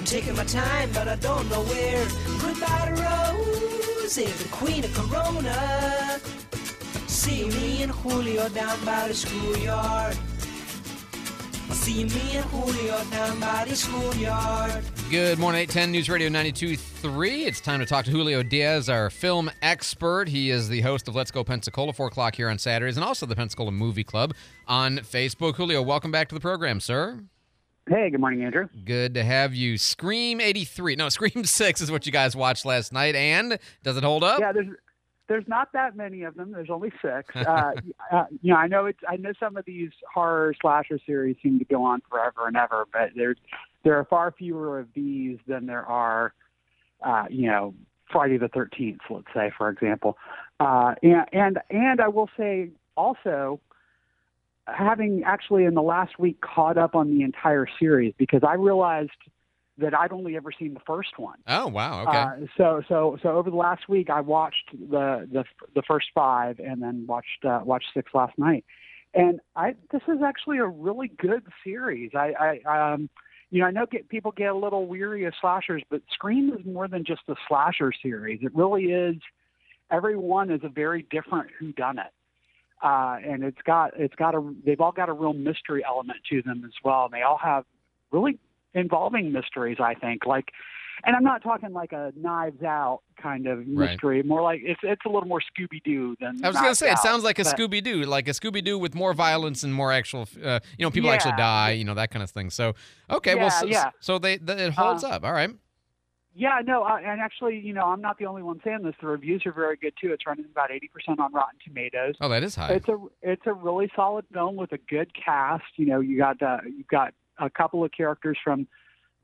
I'm taking my time, but I don't know where. Goodbye to Rosie, the queen of Corona. See me and Julio down by the schoolyard. See me and Julio down by the schoolyard. Good morning, 810 News Radio 92.3. It's time to talk to Julio Diaz, our film expert. He is the host of Let's Go Pensacola, 4 o'clock here on Saturdays, and also the Pensacola Movie Club on Facebook. Julio, welcome back to the program, sir. Hey, good morning, Andrew. Good to have you. Scream 83. No, Scream 6 is what you guys watched last night. And does it hold up? Yeah, there's there's not that many of them. There's only six. Uh, uh, you know, I know it's. I know some of these horror slasher series seem to go on forever and ever, but there's there are far fewer of these than there are, uh, you know, Friday the Thirteenth, let's say, for example. Uh, and and and I will say also, having actually in the last week caught up on the entire series because I realized that I'd only ever seen the first one. Oh wow! Okay. Uh, so so so over the last week, I watched the the the first five, and then watched uh, watched six last night. And I this is actually a really good series. I, I um you know I know get, people get a little weary of slashers, but Scream is more than just a slasher series. It really is. Every one is a very different who done it. Uh, and it's got it's got a they've all got a real mystery element to them as well, and they all have really involving mysteries. I think like, and I'm not talking like a Knives Out kind of mystery. Right. More like it's it's a little more Scooby Doo than. I was going to say Out, it sounds like a Scooby Doo, like a Scooby Doo with more violence and more actual, uh, you know, people actually die, you know, that kind of thing. So okay, well, so, yeah. so they th- it holds Uh, up. All right. Yeah, no, uh, and actually, you know, I'm not the only one saying this. The reviews are very good too. It's running about 80% on Rotten Tomatoes. Oh, that is high. It's a it's a really solid film with a good cast. You know, you got uh, you've got a couple of characters from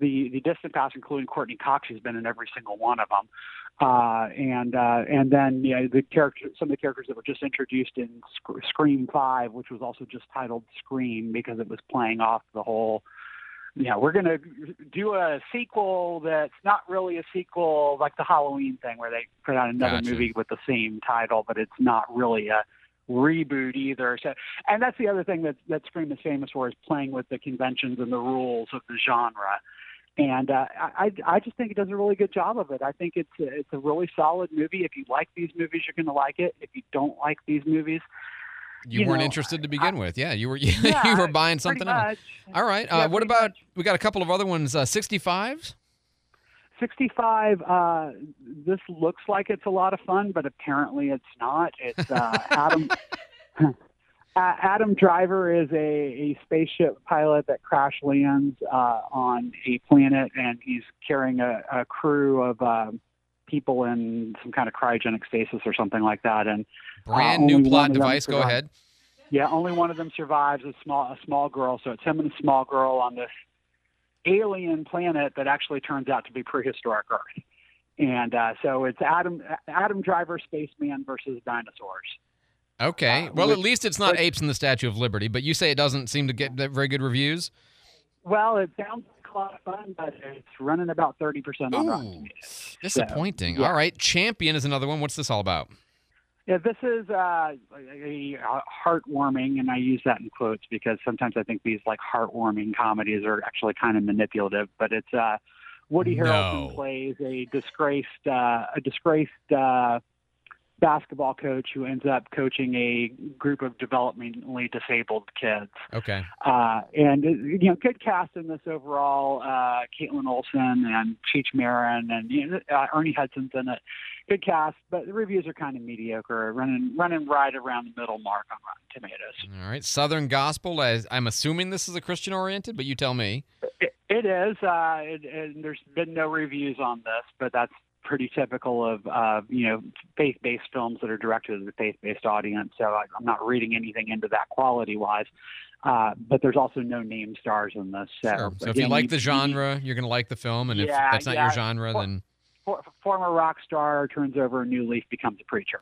the the distant past, including Courteney Cox, who's been in every single one of them. Uh, and uh, and then you know the character, some of the characters that were just introduced in Sc- Scream Five, which was also just titled Scream because it was playing off the whole. Know, we're going to do a sequel that's not really a sequel, like the Halloween thing, where they put out another Gotcha. movie with the same title, but it's not really a reboot either. So, and that's the other thing that that Scream is famous for is playing with the conventions and the rules of the genre. And uh, I I just think it does a really good job of it. I think it's a, it's a really solid movie. If you like these movies, you're going to like it. If you don't like these movies, You, you weren't know, interested to begin with. Yeah, you were you, yeah, were buying something else. All right. Yeah, Uh, what about much. we got a couple of other ones? Uh, 65s. 65 uh this looks like it's a lot of fun but apparently it's not it's uh adam uh, adam driver is a, a spaceship pilot that crash lands uh on a planet and he's carrying a, a crew of um people in some kind of cryogenic stasis or something like that and Brand Uh, new plot device. Go ahead. yeah, only one of them survives. A small, a small girl. So it's him and a small girl on this alien planet that actually turns out to be prehistoric Earth. And uh, so it's Adam, Adam Driver, spaceman versus dinosaurs. Okay. Uh, well, at least it's not which- apes in the Statue of Liberty, but you say it doesn't seem to get very good reviews. Well, it sounds lot of fun, but it's running about thirty percent on Rotten Ooh, Tomatoes. disappointing. So, yeah. All right. Champion is another one. What's this all about? Yeah, this is uh, a, heartwarming, and I use that in quotes because sometimes I think these like heartwarming comedies are actually kind of manipulative. But it's uh, Woody No. Harrelson plays a disgraced uh, a disgraced uh, basketball coach who ends up coaching a group of developmentally disabled kids. Okay. Uh, and uh, you know, good cast in this overall. Uh, Kaitlin Olson and Cheech Marin and you know, uh, Ernie Hudson's in it. Good cast, but the reviews are kind of mediocre, running running right around the middle mark on Rotten Tomatoes. All right. Southern Gospel. As I'm assuming this is a Christian oriented, but you tell me. It, it is, uh, it, and there's been no reviews on this, but that's pretty typical of uh, you know faith-based films that are directed at a faith-based audience. So I, I'm not reading anything into that quality-wise. Uh, but there's also no name stars in this. So, Sure. So if you like the genre, you're going to like the film, and if that's not yeah. your genre, Well- then for, former rock star turns over a new leaf, becomes a preacher.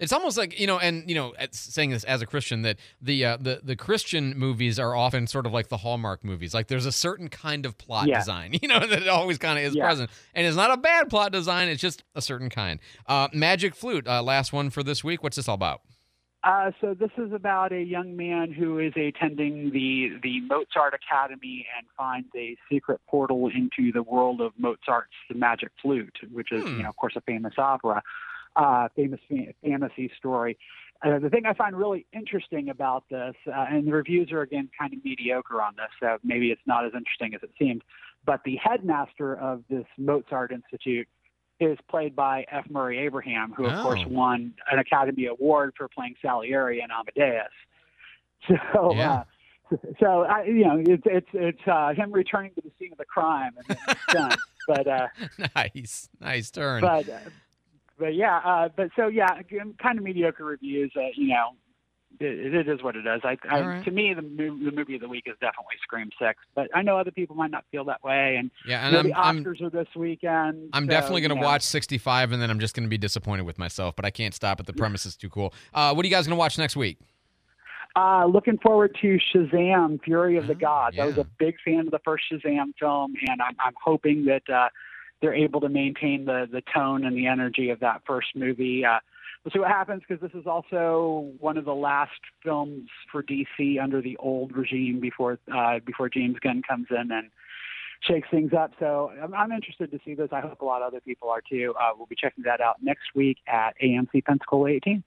It's almost like you know, and you know, saying this as a Christian that the uh, the the Christian movies are often sort of like the Hallmark movies. Like there's a certain kind of plot Yeah. design, you know, that always kind of is Yeah. present, and it's not a bad plot design. It's just a certain kind. Uh, Magic Flute, uh, last one for this week. What's this all about? Uh, so this is about a young man who is attending the the Mozart Academy and finds a secret portal into the world of Mozart's The Magic Flute, which is, Hmm. you know, of course, a famous opera, uh, famous fantasy story. Uh, the thing I find really interesting about this, uh, and the reviews are again kind of mediocre on this, so maybe it's not as interesting as it seemed, but the headmaster of this Mozart Institute is played by F. Murray Abraham, who of Oh. course won an Academy Award for playing Salieri in Amadeus. So, Yeah. uh, so I, you know, it's it's it's uh, him returning to the scene of the crime and then it's done. but uh, nice, nice turn. but uh, but yeah, uh, but so yeah, kind of mediocre reviews. Uh, you know, it, it is what it is. I, I right. to me, the the movie of the week is definitely Scream Six, but I know other people might not feel that way. And, yeah, you and know, I'm, the I'm Oscars are this weekend. I'm so, definitely going you to know. watch 65, and then I'm just going to be disappointed with myself. But I can't stop it. The premise is too cool. Uh, what are you guys going to watch next week? Uh, looking forward to Shazam: Fury of the Oh, Gods. I was a big fan of the first Shazam film, and I'm, I'm hoping that uh, they're able to maintain the the tone and the energy of that first movie. Uh, we'll see what happens because this is also one of the last films for DC under the old regime before uh, before James Gunn comes in and shakes things up. So I'm, I'm interested to see this. I hope a lot of other people are too. Uh, we'll be checking that out next week at AMC Pensacola 18.